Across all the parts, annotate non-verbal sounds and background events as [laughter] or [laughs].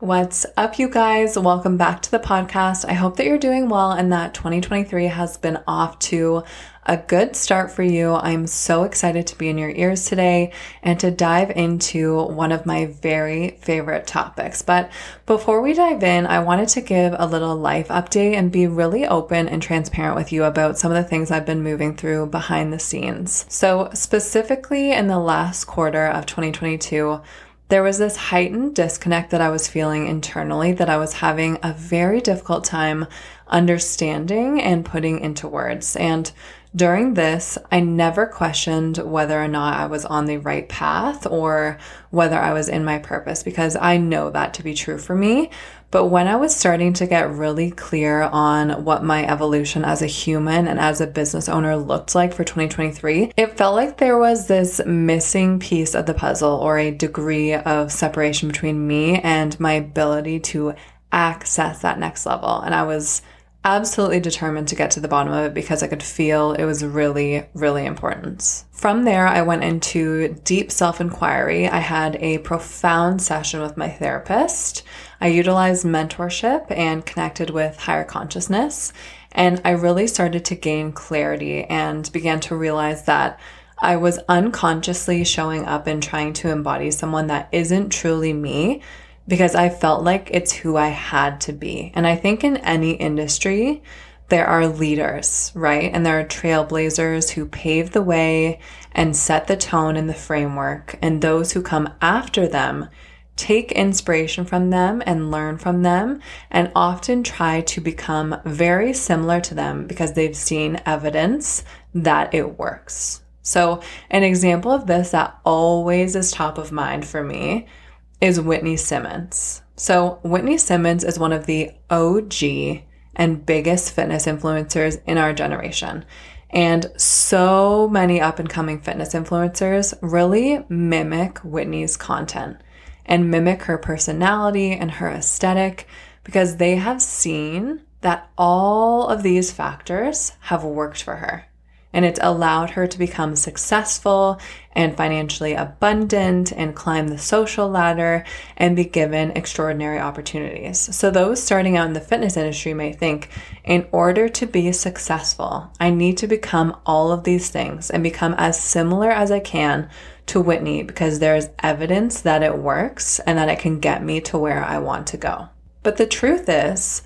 What's up, you guys? Welcome back to the podcast. I hope that you're doing well and that 2023 has been off to a good start for you. I'm so excited to be in your ears today and to dive into one of my very favorite topics. But before we dive in, I wanted to give a little life update and be really open and transparent with you about some of the things I've been moving through behind the scenes. So, specifically in the last quarter of 2022, there was this heightened disconnect that I was feeling internally that I was having a very difficult time understanding and putting into words. And during this, I never questioned whether or not I was on the right path or whether I was in my purpose because I know that to be true for me. But when I was starting to get really clear on what my evolution as a human and as a business owner looked like for 2023, it felt like there was this missing piece of the puzzle or a degree of separation between me and my ability to access that next level. And I was absolutely determined to get to the bottom of it because I could feel it was really, really important. From there, I went into deep self inquiry. I had a profound session with my therapist. I utilized mentorship and connected with higher consciousness. And I really started to gain clarity and began to realize that I was unconsciously showing up and trying to embody someone that isn't truly me because I felt like it's who I had to be. And I think in any industry, there are leaders, right? And there are trailblazers who pave the way and set the tone and the framework. And those who come after them take inspiration from them and learn from them and often try to become very similar to them because they've seen evidence that it works. So, an example of this that always is top of mind for me is Whitney Simmons. So, Whitney Simmons is one of the OG and biggest fitness influencers in our generation. And so many up and coming fitness influencers really mimic Whitney's content and mimic her personality and her aesthetic because they have seen that all of these factors have worked for her and it's allowed her to become successful and financially abundant and climb the social ladder and be given extraordinary opportunities. So, those starting out in the fitness industry may think, in order to be successful, I need to become all of these things and become as similar as I can to Whitney because there's evidence that it works and that it can get me to where I want to go. But the truth is,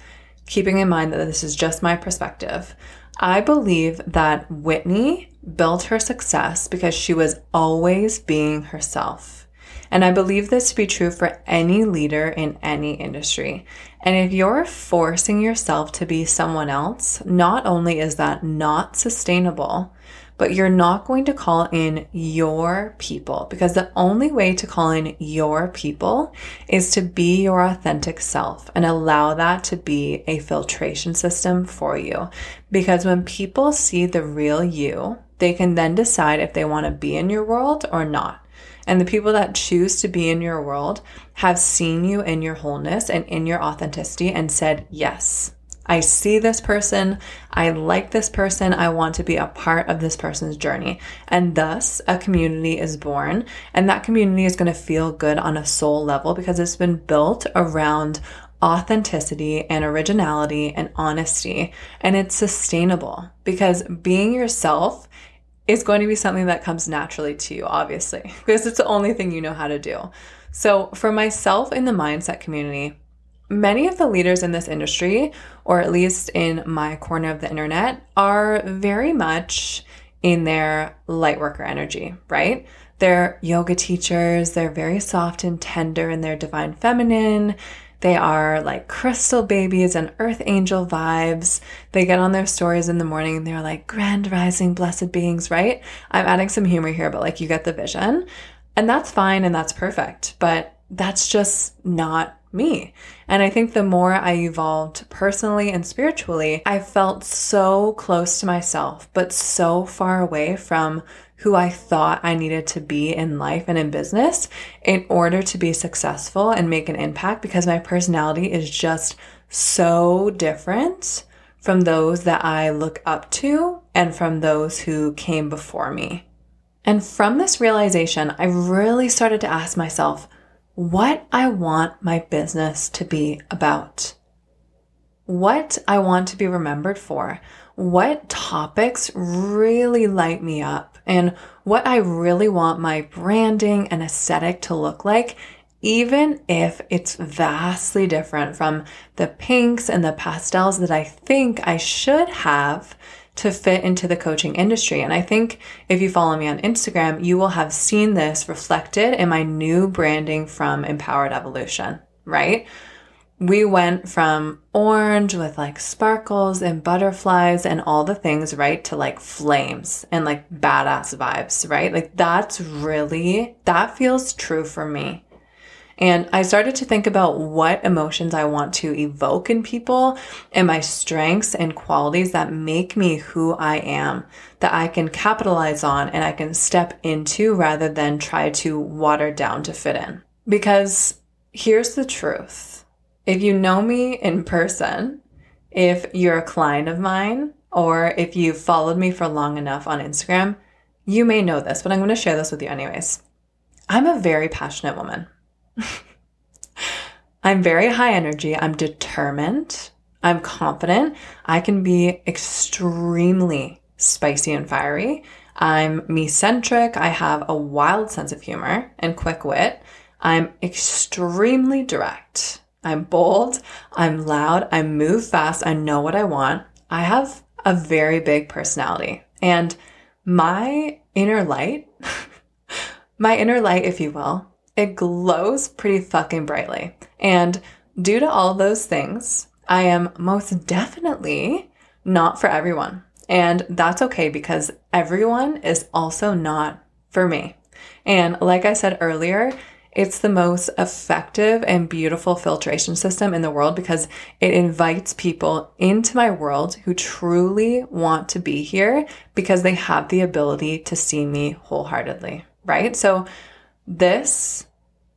keeping in mind that this is just my perspective, I believe that Whitney built her success because she was always being herself. And I believe this to be true for any leader in any industry. And if you're forcing yourself to be someone else, not only is that not sustainable, but you're not going to call in your people because the only way to call in your people is to be your authentic self and allow that to be a filtration system for you. Because when people see the real you, they can then decide if they want to be in your world or not. And the people that choose to be in your world have seen you in your wholeness and in your authenticity and said, yes, I see this person. I like this person. I want to be a part of this person's journey. And thus, a community is born. And that community is going to feel good on a soul level because it's been built around authenticity and originality and honesty. And it's sustainable because being yourself is going to be something that comes naturally to you, obviously, [laughs] because it's the only thing you know how to do. So, for myself in the mindset community, many of the leaders in this industry, or at least in my corner of the internet, are very much in their light worker energy, right? They're yoga teachers, they're very soft and tender in their divine feminine. They are like crystal babies and earth angel vibes. They get on their stories in the morning and they're like grand rising blessed beings, right? I'm adding some humor here, but like you get the vision. And that's fine and that's perfect. But that's just not me. And I think the more I evolved personally and spiritually, I felt so close to myself, but so far away from who I thought I needed to be in life and in business in order to be successful and make an impact because my personality is just so different from those that I look up to and from those who came before me. And from this realization, I really started to ask myself, what I want my business to be about, what I want to be remembered for, what topics really light me up, and what I really want my branding and aesthetic to look like, even if it's vastly different from the pinks and the pastels that I think I should have to fit into the coaching industry. And I think if you follow me on Instagram, you will have seen this reflected in my new branding from Empowered Evolution, right? We went from orange with like sparkles and butterflies and all the things, right, to like flames and like badass vibes, right? Like that's really, that feels true for me. And I started to think about what emotions I want to evoke in people and my strengths and qualities that make me who I am, that I can capitalize on and I can step into rather than try to water down to fit in. Because here's the truth. If you know me in person, if you're a client of mine, or if you've followed me for long enough on Instagram, you may know this, but I'm going to share this with you anyways. I'm a very passionate woman. [laughs] I'm very high energy. I'm determined. I'm confident. I can be extremely spicy and fiery. I'm me centric. I have a wild sense of humor and quick wit. I'm extremely direct. I'm bold. I'm loud. I move fast. I know what I want. I have a very big personality and my inner light, [laughs] my inner light, if you will, it glows pretty fucking brightly. And due to all those things, I am most definitely not for everyone. And that's okay because everyone is also not for me. And like I said earlier, it's the most effective and beautiful filtration system in the world because it invites people into my world who truly want to be here because they have the ability to see me wholeheartedly, right? So this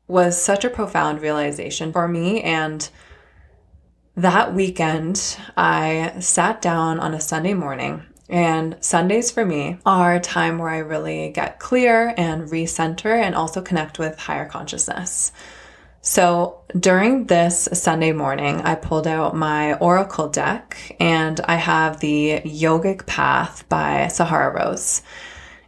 was such a profound realization for me. And that weekend, I sat down on a Sunday morning. And Sundays for me are a time where I really get clear and recenter and also connect with higher consciousness. So during this Sunday morning, I pulled out my Oracle deck and I have the Yogic Path by Sahara Rose.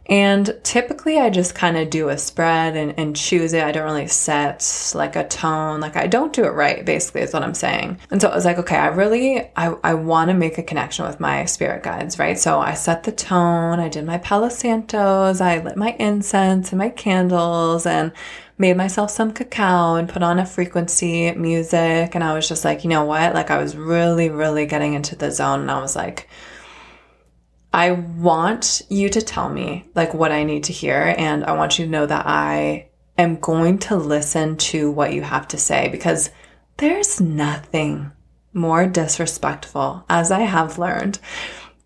And typically I just kind of do a spread and, and choose it. I don't really set like a tone. Like I don't do it right, basically, is what I'm saying. And so I was like, okay, I really, I, I want to make a connection with my spirit guides, right? So I set the tone. I did my Palo Santos. I lit my incense and my candles and made myself some cacao and put on a frequency music. And I was just like, you know what? Like I was really, really getting into the zone. And I was like, I want you to tell me like what I need to hear. And I want you to know that I am going to listen to what you have to say because there's nothing more disrespectful, as I have learned,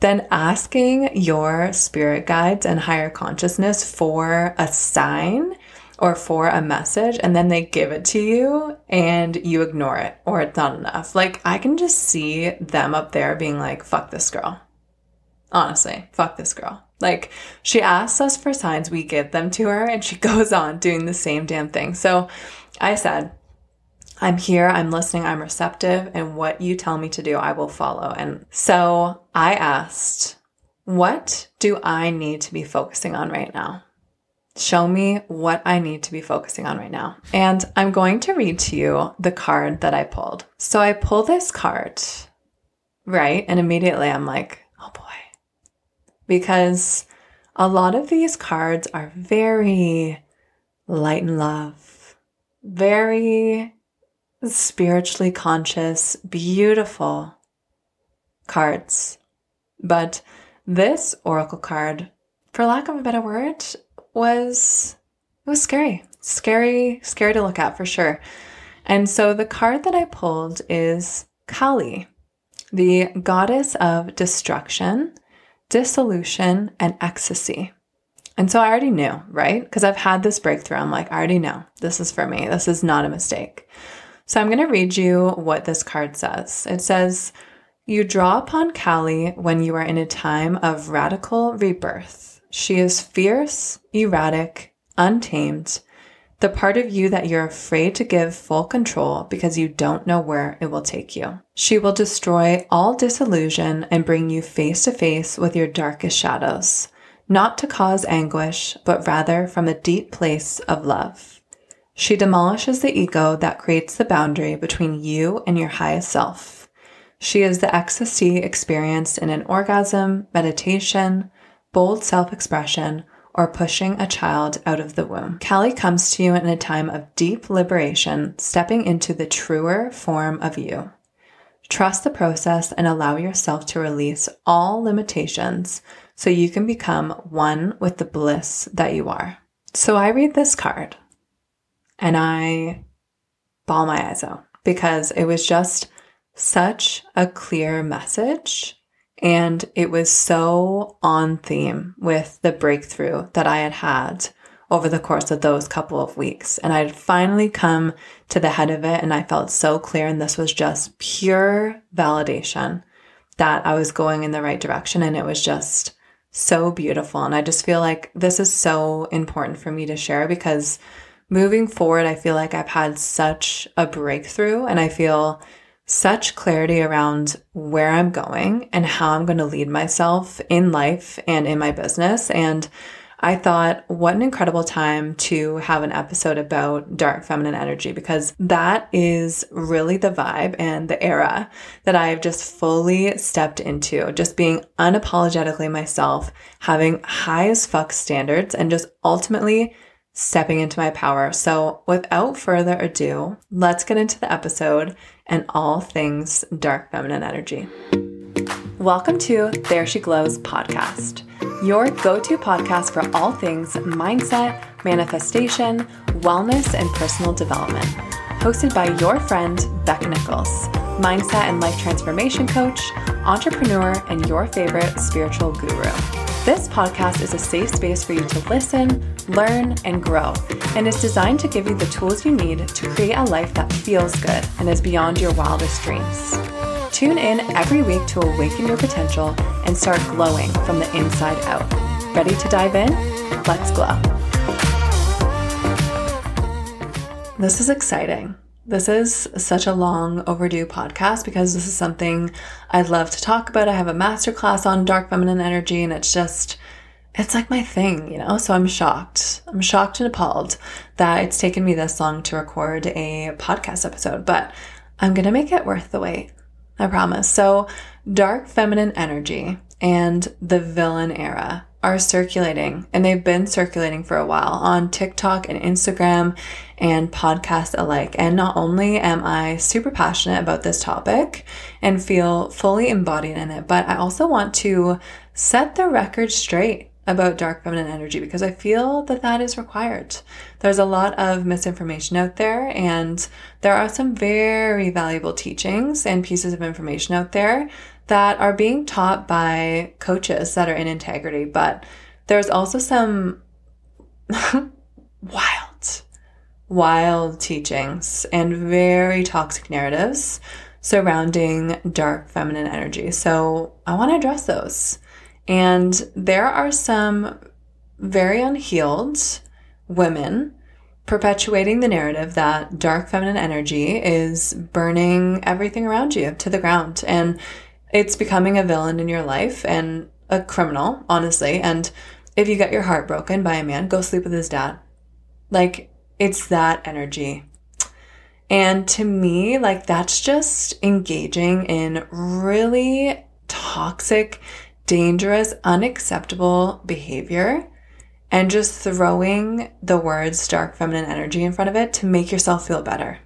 than asking your spirit guides and higher consciousness for a sign or for a message and then they give it to you and you ignore it or it's not enough. Like I can just see them up there being like, fuck this girl. Honestly, fuck this girl. Like, she asks us for signs, we give them to her, and she [laughs] goes on doing the same damn thing. So I said, I'm here, I'm listening, I'm receptive, and what you tell me to do, I will follow. And so I asked, What do I need to be focusing on right now? Show me what I need to be focusing on right now. And I'm going to read to you the card that I pulled. So I pull this card, right? And immediately I'm like, oh, because a lot of these cards are very light and love, very spiritually conscious, beautiful cards. But this oracle card, for lack of a better word, was it was scary. Scary, scary to look at for sure. And so the card that I pulled is Kali, the goddess of destruction dissolution, and ecstasy. And so I already knew, right? Because I've had this breakthrough. I'm like, I already know this is for me. This is not a mistake. So I'm going to read you what this card says. It says, You draw upon Kali when you are in a time of radical rebirth. She is fierce, erratic, untamed, the part of you that you're afraid to give full control because you don't know where it will take you. She will destroy all disillusion and bring you face to face with your darkest shadows, not to cause anguish, but rather from a deep place of love. She demolishes the ego that creates the boundary between you and your highest self. She is the ecstasy experienced in an orgasm, meditation, bold self expression, or pushing a child out of the womb. Kali comes to you in a time of deep liberation, stepping into the truer form of you. Trust the process and allow yourself to release all limitations so you can become one with the bliss that you are. So I read this card and I bawl my eyes out because it was just such a clear message and it was so on theme with the breakthrough that I had had over the course of those couple of weeks. And I had finally come to the head of it and I felt so clear. And this was just pure validation that I was going in the right direction. And it was just so beautiful. And I just feel like this is so important for me to share because moving forward, I feel like I've had such a breakthrough and I feel such clarity around where I'm going and how I'm going to lead myself in life and in my business. And I thought, what an incredible time to have an episode about dark feminine energy because that is really the vibe and the era that I've just fully stepped into. Just being unapologetically myself, having high as fuck standards, and just ultimately stepping into my power. So, without further ado, let's get into the episode and all things dark feminine energy. Welcome to There She Glows podcast, your go to podcast for all things mindset, manifestation, wellness, and personal development. Hosted by your friend, Becca Nicholls, mindset and life transformation coach, entrepreneur, and your favorite spiritual guru. This podcast is a safe space for you to listen, learn, and grow, and is designed to give you the tools you need to create a life that feels good and is beyond your wildest dreams. Tune in every week to awaken your potential and start glowing from the inside out. Ready to dive in? Let's glow. This is exciting. This is such a long overdue podcast because this is something I'd love to talk about. I have a masterclass on dark feminine energy and it's just, it's like my thing, you know? So I'm shocked. I'm shocked and appalled that it's taken me this long to record a podcast episode, but I'm going to make it worth the wait. I promise. So dark feminine energy and the villain era are circulating and they've been circulating for a while on TikTok and Instagram and podcast alike. And not only am I super passionate about this topic and feel fully embodied in it, but I also want to set the record straight about dark feminine energy because I feel that that is required. There's a lot of misinformation out there and there are some very valuable teachings and pieces of information out there that are being taught by coaches that are in integrity, but there's also some [laughs] wild, wild teachings and very toxic narratives surrounding dark feminine energy. So I want to address those. And there are some very unhealed women perpetuating the narrative that dark feminine energy is burning everything around you to the ground. And it's becoming a villain in your life and a criminal, honestly. And if you get your heart broken by a man, go sleep with his dad. Like, it's that energy. And to me, like, that's just engaging in really toxic, dangerous, unacceptable behavior and just throwing the words dark feminine energy in front of it to make yourself feel better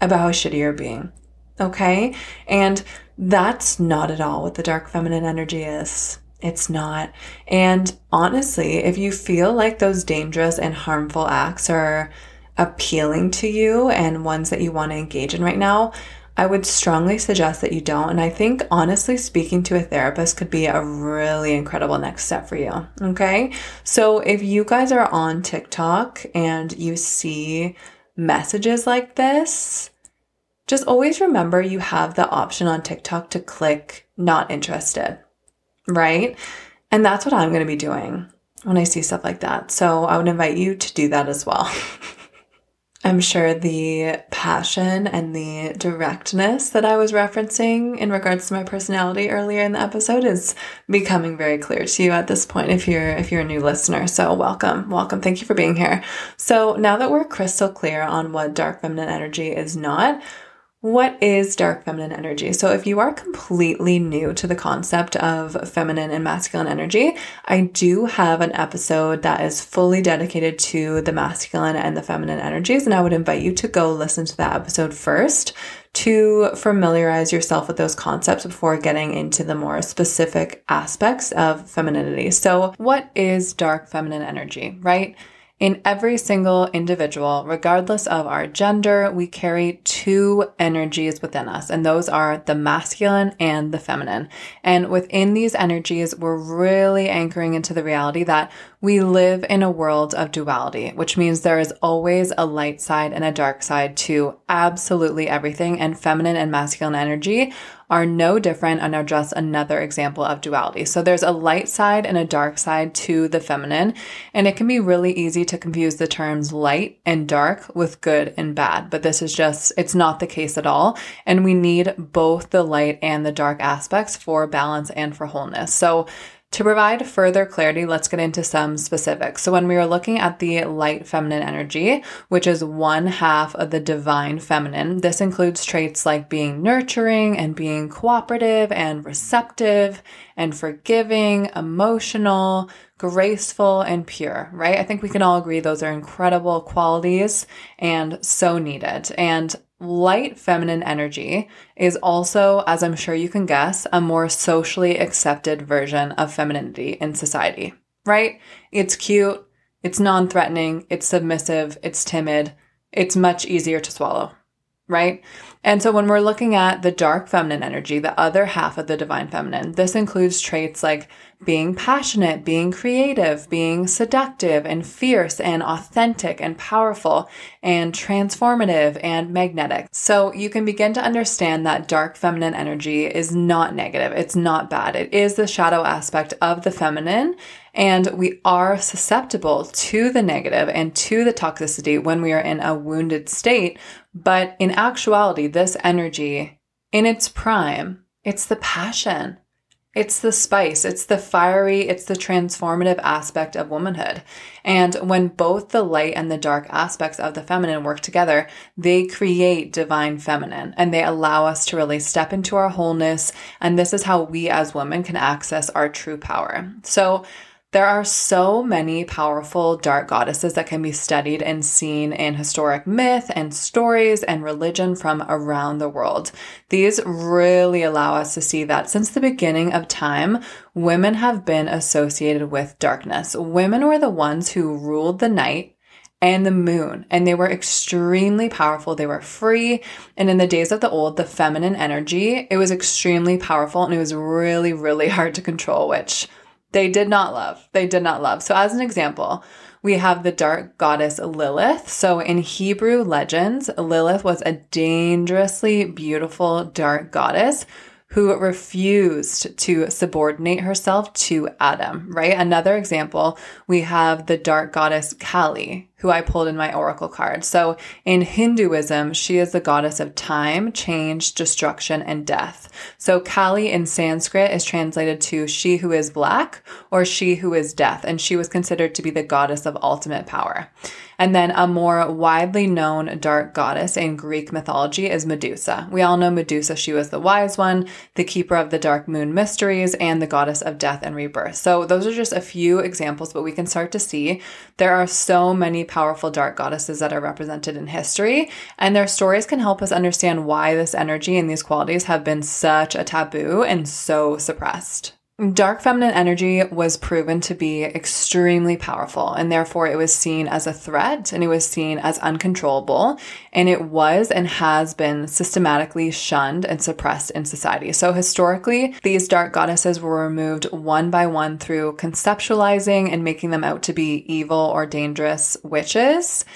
about how shitty you're being. Okay. And that's not at all what the dark feminine energy is. It's not. And honestly, if you feel like those dangerous and harmful acts are appealing to you and ones that you want to engage in right now, I would strongly suggest that you don't. And I think honestly, speaking to a therapist could be a really incredible next step for you. Okay. So if you guys are on TikTok and you see messages like this, just always remember you have the option on TikTok to click not interested, right? And that's what I'm going to be doing when I see stuff like that. So I would invite you to do that as well. [laughs] I'm sure the passion and the directness that I was referencing in regards to my personality earlier in the episode is becoming very clear to you at this point if you're if you're a new listener. So welcome. Welcome. Thank you for being here. So now that we're crystal clear on what dark feminine energy is not, what is dark feminine energy? So, if you are completely new to the concept of feminine and masculine energy, I do have an episode that is fully dedicated to the masculine and the feminine energies. And I would invite you to go listen to that episode first to familiarize yourself with those concepts before getting into the more specific aspects of femininity. So, what is dark feminine energy, right? In every single individual, regardless of our gender, we carry two energies within us, and those are the masculine and the feminine. And within these energies, we're really anchoring into the reality that we live in a world of duality, which means there is always a light side and a dark side to absolutely everything. And feminine and masculine energy are no different and are just another example of duality. So there's a light side and a dark side to the feminine, and it can be really easy to confuse the terms light and dark with good and bad. But this is just, it's not the case at all. And we need both the light and the dark aspects for balance and for wholeness. So to provide further clarity, let's get into some specifics. So, when we are looking at the light feminine energy, which is one half of the divine feminine, this includes traits like being nurturing and being cooperative and receptive and forgiving, emotional, graceful, and pure, right? I think we can all agree those are incredible qualities and so needed. And light feminine energy is also, as I'm sure you can guess, a more socially accepted version of femininity in society, right? It's cute, it's non threatening, it's submissive, it's timid, it's much easier to swallow, right? And so when we're looking at the dark feminine energy, the other half of the divine feminine, this includes traits like being passionate, being creative, being seductive and fierce and authentic and powerful and transformative and magnetic. So you can begin to understand that dark feminine energy is not negative. It's not bad. It is the shadow aspect of the feminine. And we are susceptible to the negative and to the toxicity when we are in a wounded state. But in actuality, this energy in its prime, it's the passion. It's the spice, it's the fiery, it's the transformative aspect of womanhood. And when both the light and the dark aspects of the feminine work together, they create divine feminine and they allow us to really step into our wholeness. And this is how we as women can access our true power. So there are so many powerful dark goddesses that can be studied and seen in historic myth and stories and religion from around the world. These really allow us to see that since the beginning of time, women have been associated with darkness. Women were the ones who ruled the night and the moon. And they were extremely powerful. They were free. And in the days of the old, the feminine energy, it was extremely powerful and it was really, really [laughs] hard to control, which they did not love. They did not love. So, as an example, we have the dark goddess Lilith. So, in Hebrew legends, Lilith was a dangerously beautiful dark goddess who refused to subordinate herself to Adam, right? Another example, we have the dark goddess Kali, who I pulled in my oracle card. So in Hinduism, she is the goddess of time, change, destruction, and death. So Kali in Sanskrit is translated to she who is black or she who is death, and she was considered to be the goddess of ultimate power. And then a more widely known dark goddess in Greek mythology is Medusa. We all know Medusa. She was the wise one, the keeper of the dark moon mysteries, and the goddess of death and rebirth. So those are just a few examples, but we can start to see there are so many powerful dark goddesses that are represented in history, and their stories can help us understand why this energy and these qualities have been such a taboo and so suppressed. Dark feminine energy was proven to be extremely powerful, and therefore it was seen as a threat and it was seen as uncontrollable. And it was and has been systematically shunned and suppressed in society. So, historically, these dark goddesses were removed one by one through conceptualizing and making them out to be evil or dangerous witches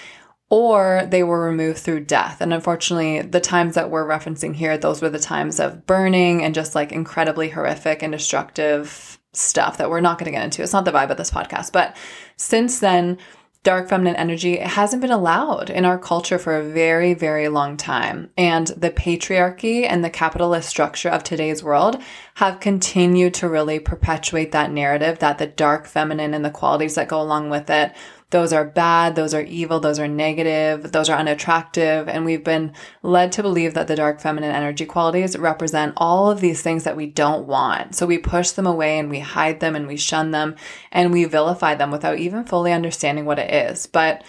or they were removed through death. And unfortunately, the times that we're referencing here, those were the times of burning and just like incredibly horrific and destructive stuff that we're not going to get into. It's not the vibe of this podcast. But since then, dark feminine energy it hasn't been allowed in our culture for a very, very long time. And the patriarchy and the capitalist structure of today's world have continued to really perpetuate that narrative that the dark feminine and the qualities that go along with it those are bad, those are evil, those are negative, those are unattractive. And we've been led to believe that the dark feminine energy qualities represent all of these things that we don't want. So we push them away and we hide them and we shun them and we vilify them without even fully understanding what it is. But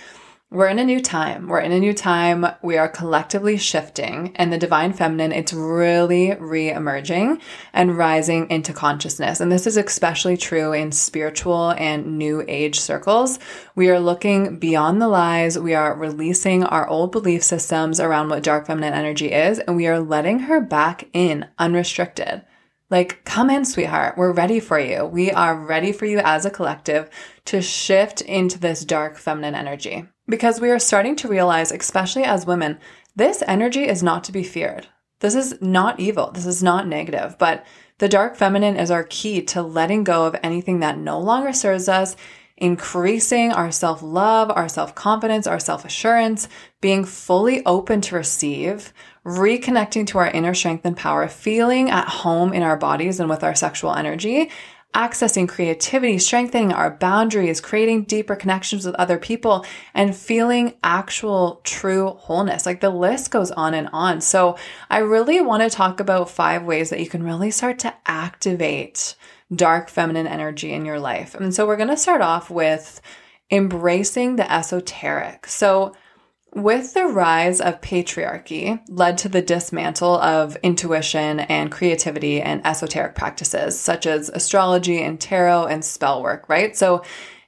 we're in a new time. We're in a new time. We are collectively shifting and the divine feminine, it's really re-emerging and rising into consciousness. And this is especially true in spiritual and new age circles. We are looking beyond the lies. We are releasing our old belief systems around what dark feminine energy is, and we are letting her back in unrestricted. Like, come in, sweetheart. We're ready for you. We are ready for you as a collective to shift into this dark feminine energy because we are starting to realize, especially as women, this energy is not to be feared. This is not evil. This is not negative, but the dark feminine is our key to letting go of anything that no longer serves us, increasing our self love, our self confidence, our self assurance, being fully open to receive, reconnecting to our inner strength and power, feeling at home in our bodies and with our sexual energy, accessing creativity, strengthening our boundaries, creating deeper connections with other people, and feeling actual true wholeness. Like the list goes on and on. So I really want to talk about five ways that you can really start to activate dark feminine energy in your life. And so we're going to start off with embracing the esoteric. So with the rise of patriarchy led to the dismantle of intuition and creativity and esoteric practices such as astrology and tarot and spell work, right? So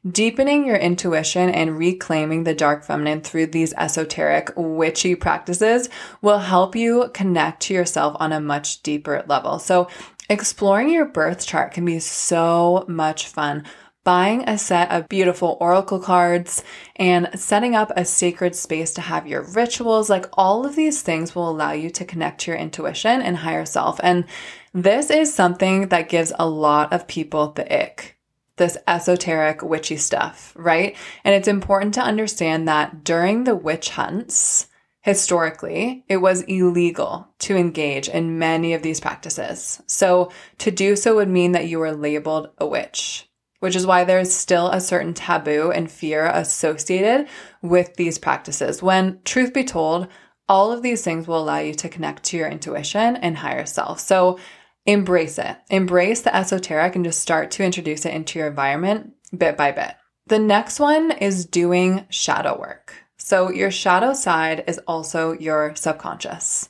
deepening your intuition and reclaiming the dark feminine through these esoteric witchy practices will help you connect to yourself on a much deeper level. So exploring your birth chart can be so much fun buying a set of beautiful oracle cards and setting up a sacred space to have your rituals. Like all of these things will allow you to connect to your intuition and higher self. And this is something that gives a lot of people the ick. This esoteric witchy stuff, right? And it's important to understand that during the witch hunts, historically, it was illegal to engage in many of these practices. So to do so would mean that you were labeled a witch which is why there's still a certain taboo and fear associated with these practices. When, truth be told, all of these things will allow you to connect to your intuition and higher self. So embrace it. Embrace the esoteric and just start to introduce it into your environment bit by bit. The next one is doing shadow work. So your shadow side is also your subconscious.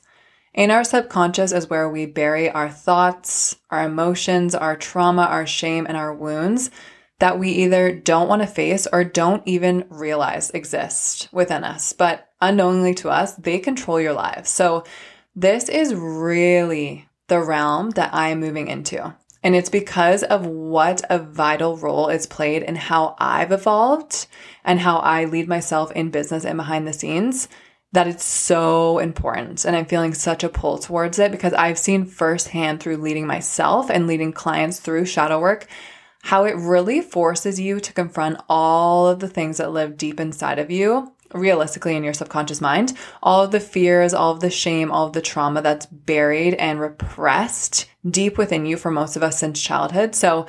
In our subconscious is where we bury our thoughts, our emotions, our trauma, our shame, and our wounds that we either don't want to face or don't even realize exist within us. But unknowingly to us, they control your lives. So this is really the realm that I am moving into. And it's because of what a vital role it's played in how I've evolved and how I lead myself in business and behind the scenes that it's so important. And I'm feeling such a pull towards it because I've seen firsthand through leading myself and leading clients through shadow work how it really forces you to confront all of the things that live deep inside of you realistically in your subconscious mind, all of the fears, all of the shame, all of the trauma that's buried and repressed deep within you for most of us since childhood. So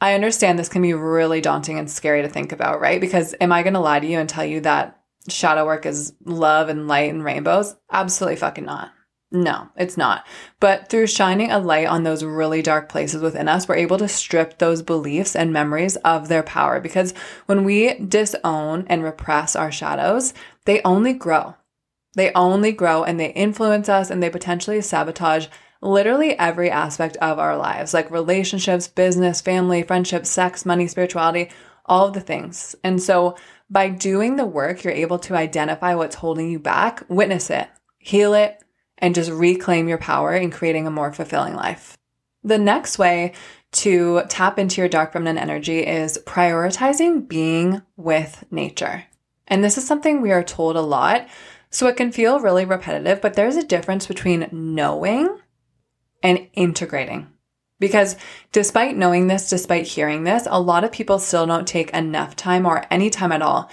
I understand this can be really daunting and scary to think about, right? Because am I going to lie to you and tell you that shadow work is love and light and rainbows? Absolutely fucking not. No, it's not. But through shining a light on those really dark places within us, we're able to strip those beliefs and memories of their power. Because when we disown and repress our shadows, they only grow. They only grow and they influence us and they potentially sabotage literally every aspect of our lives, like relationships, business, family, friendship, sex, money, spirituality, all of the things. And so by doing the work, you're able to identify what's holding you back, witness it, heal it, and just reclaim your power in creating a more fulfilling life. The next way to tap into your dark feminine energy is prioritizing being with nature. And this is something we are told a lot, so it can feel really repetitive, but there's a difference between knowing and integrating. Because despite knowing this, despite hearing this, a lot of people still don't take enough time or any time at all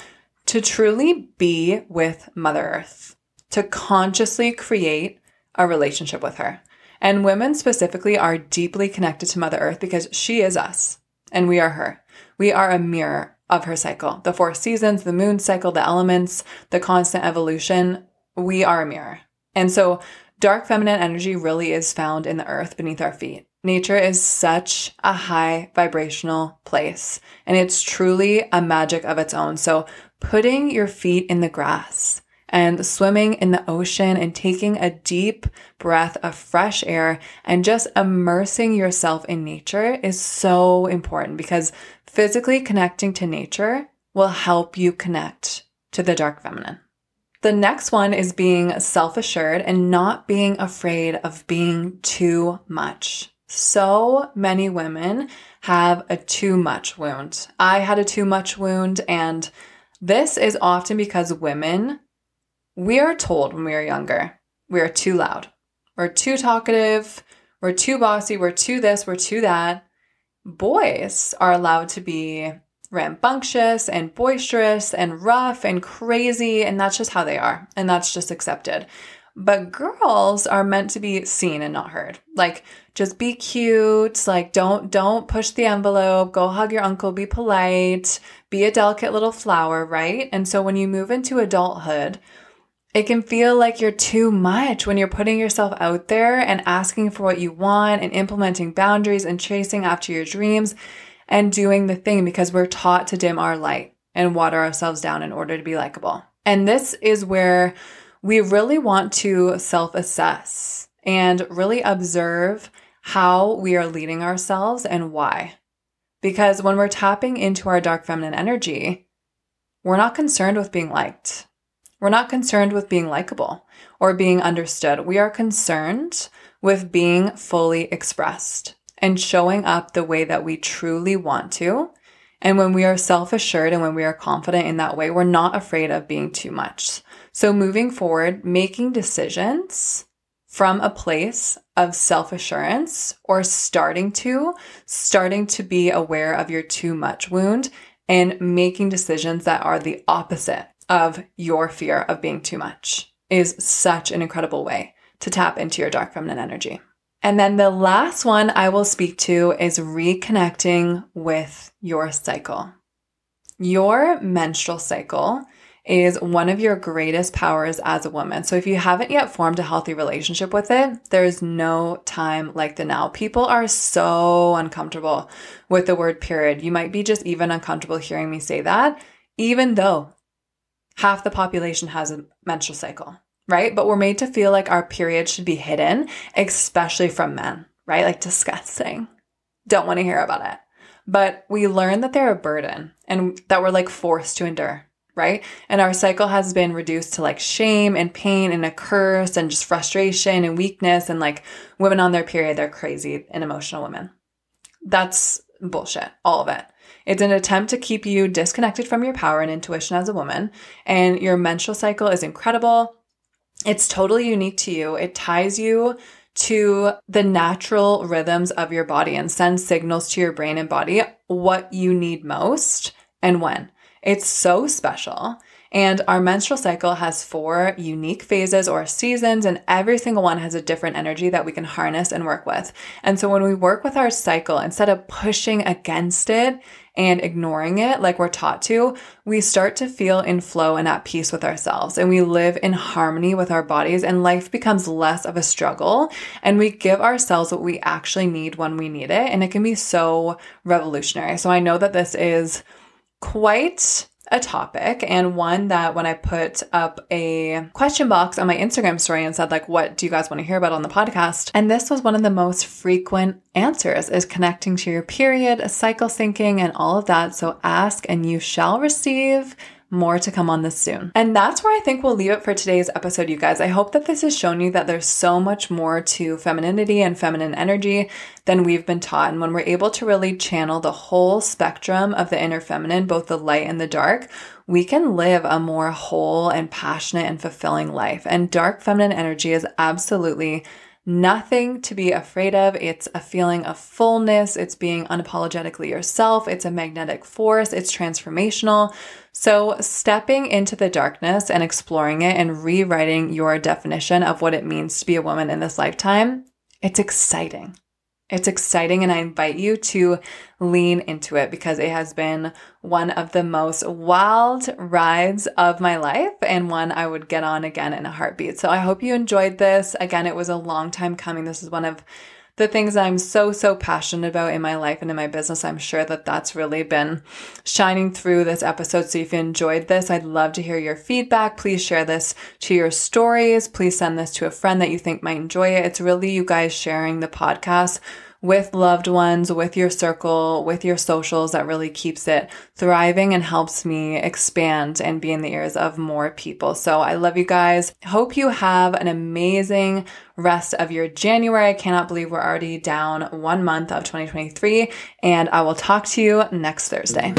to truly be with Mother Earth, to consciously create a relationship with her. And women specifically are deeply connected to Mother Earth because she is us and we are her. We are a mirror of her cycle. The four seasons, the moon cycle, the elements, the constant evolution, we are a mirror. And so dark feminine energy really is found in the earth beneath our feet. Nature is such a high vibrational place and it's truly a magic of its own. So putting your feet in the grass and swimming in the ocean and taking a deep breath of fresh air and just immersing yourself in nature is so important because physically connecting to nature will help you connect to the dark feminine. The next one is being self assured and not being afraid of being too much. So many women have a too much wound. I had a too much wound, and this is often because women, we are told when we are younger, we are too loud, we're too talkative, we're too bossy, we're too this, we're too that. Boys are allowed to be rambunctious and boisterous and rough and crazy, and that's just how they are, and that's just accepted. But girls are meant to be seen and not heard. Like just be cute, like don't don't push the envelope, go hug your uncle, be polite, be a delicate little flower, right? And so when you move into adulthood, it can feel like you're too much when you're putting yourself out there and asking for what you want and implementing boundaries and chasing after your dreams and doing the thing because we're taught to dim our light and water ourselves down in order to be likable. And this is where we really want to self assess and really observe how we are leading ourselves and why. Because when we're tapping into our dark feminine energy, we're not concerned with being liked. We're not concerned with being likable or being understood. We are concerned with being fully expressed and showing up the way that we truly want to. And when we are self assured and when we are confident in that way, we're not afraid of being too much. So moving forward, making decisions from a place of self assurance or starting to, starting to be aware of your too much wound and making decisions that are the opposite of your fear of being too much is such an incredible way to tap into your dark feminine energy. And then the last one I will speak to is reconnecting with your cycle. Your menstrual cycle is one of your greatest powers as a woman. So if you haven't yet formed a healthy relationship with it, there's no time like the now. People are so uncomfortable with the word period. You might be just even uncomfortable hearing me say that, even though half the population has a menstrual cycle right? But we're made to feel like our period should be hidden, especially from men, right? Like disgusting. Don't want to hear about it. But we learn that they're a burden and that we're like forced to endure, right? And our cycle has been reduced to like shame and pain and a curse and just frustration and weakness. And like women on their period, they're crazy and emotional women. That's bullshit, all of it. It's an attempt to keep you disconnected from your power and intuition as a woman. And your menstrual cycle is incredible. It's totally unique to you. It ties you to the natural rhythms of your body and sends signals to your brain and body what you need most and when. It's so special. And our menstrual cycle has four unique phases or seasons, and every single one has a different energy that we can harness and work with. And so when we work with our cycle, instead of pushing against it and ignoring it like we're taught to, we start to feel in flow and at peace with ourselves. And we live in harmony with our bodies, and life becomes less of a struggle. And we give ourselves what we actually need when we need it. And it can be so revolutionary. So I know that this is quite a topic and one that when I put up a question box on my Instagram story and said like what do you guys want to hear about on the podcast and this was one of the most frequent answers is connecting to your period, cycle syncing and all of that. So ask and you shall receive. More to come on this soon. And that's where I think we'll leave it for today's episode, you guys. I hope that this has shown you that there's so much more to femininity and feminine energy than we've been taught. And when we're able to really channel the whole spectrum of the inner feminine, both the light and the dark, we can live a more whole and passionate and fulfilling life. And dark feminine energy is absolutely nothing to be afraid of. It's a feeling of fullness. It's being unapologetically yourself. It's a magnetic force. It's transformational. So, stepping into the darkness and exploring it and rewriting your definition of what it means to be a woman in this lifetime, it's exciting. It's exciting, and I invite you to lean into it because it has been one of the most wild rides of my life and one I would get on again in a heartbeat. So I hope you enjoyed this. Again, it was a long time coming. This is one of the things I'm so, so passionate about in my life and in my business. I'm sure that that's really been shining through this episode. So if you enjoyed this, I'd love to hear your feedback. Please share this to your stories. Please send this to a friend that you think might enjoy it. It's really you guys sharing the podcast with loved ones, with your circle, with your socials that really keeps it thriving and helps me expand and be in the ears of more people. So I love you guys. Hope you have an amazing rest of your January. I cannot believe we're already down one month of 2023 and I will talk to you next Thursday.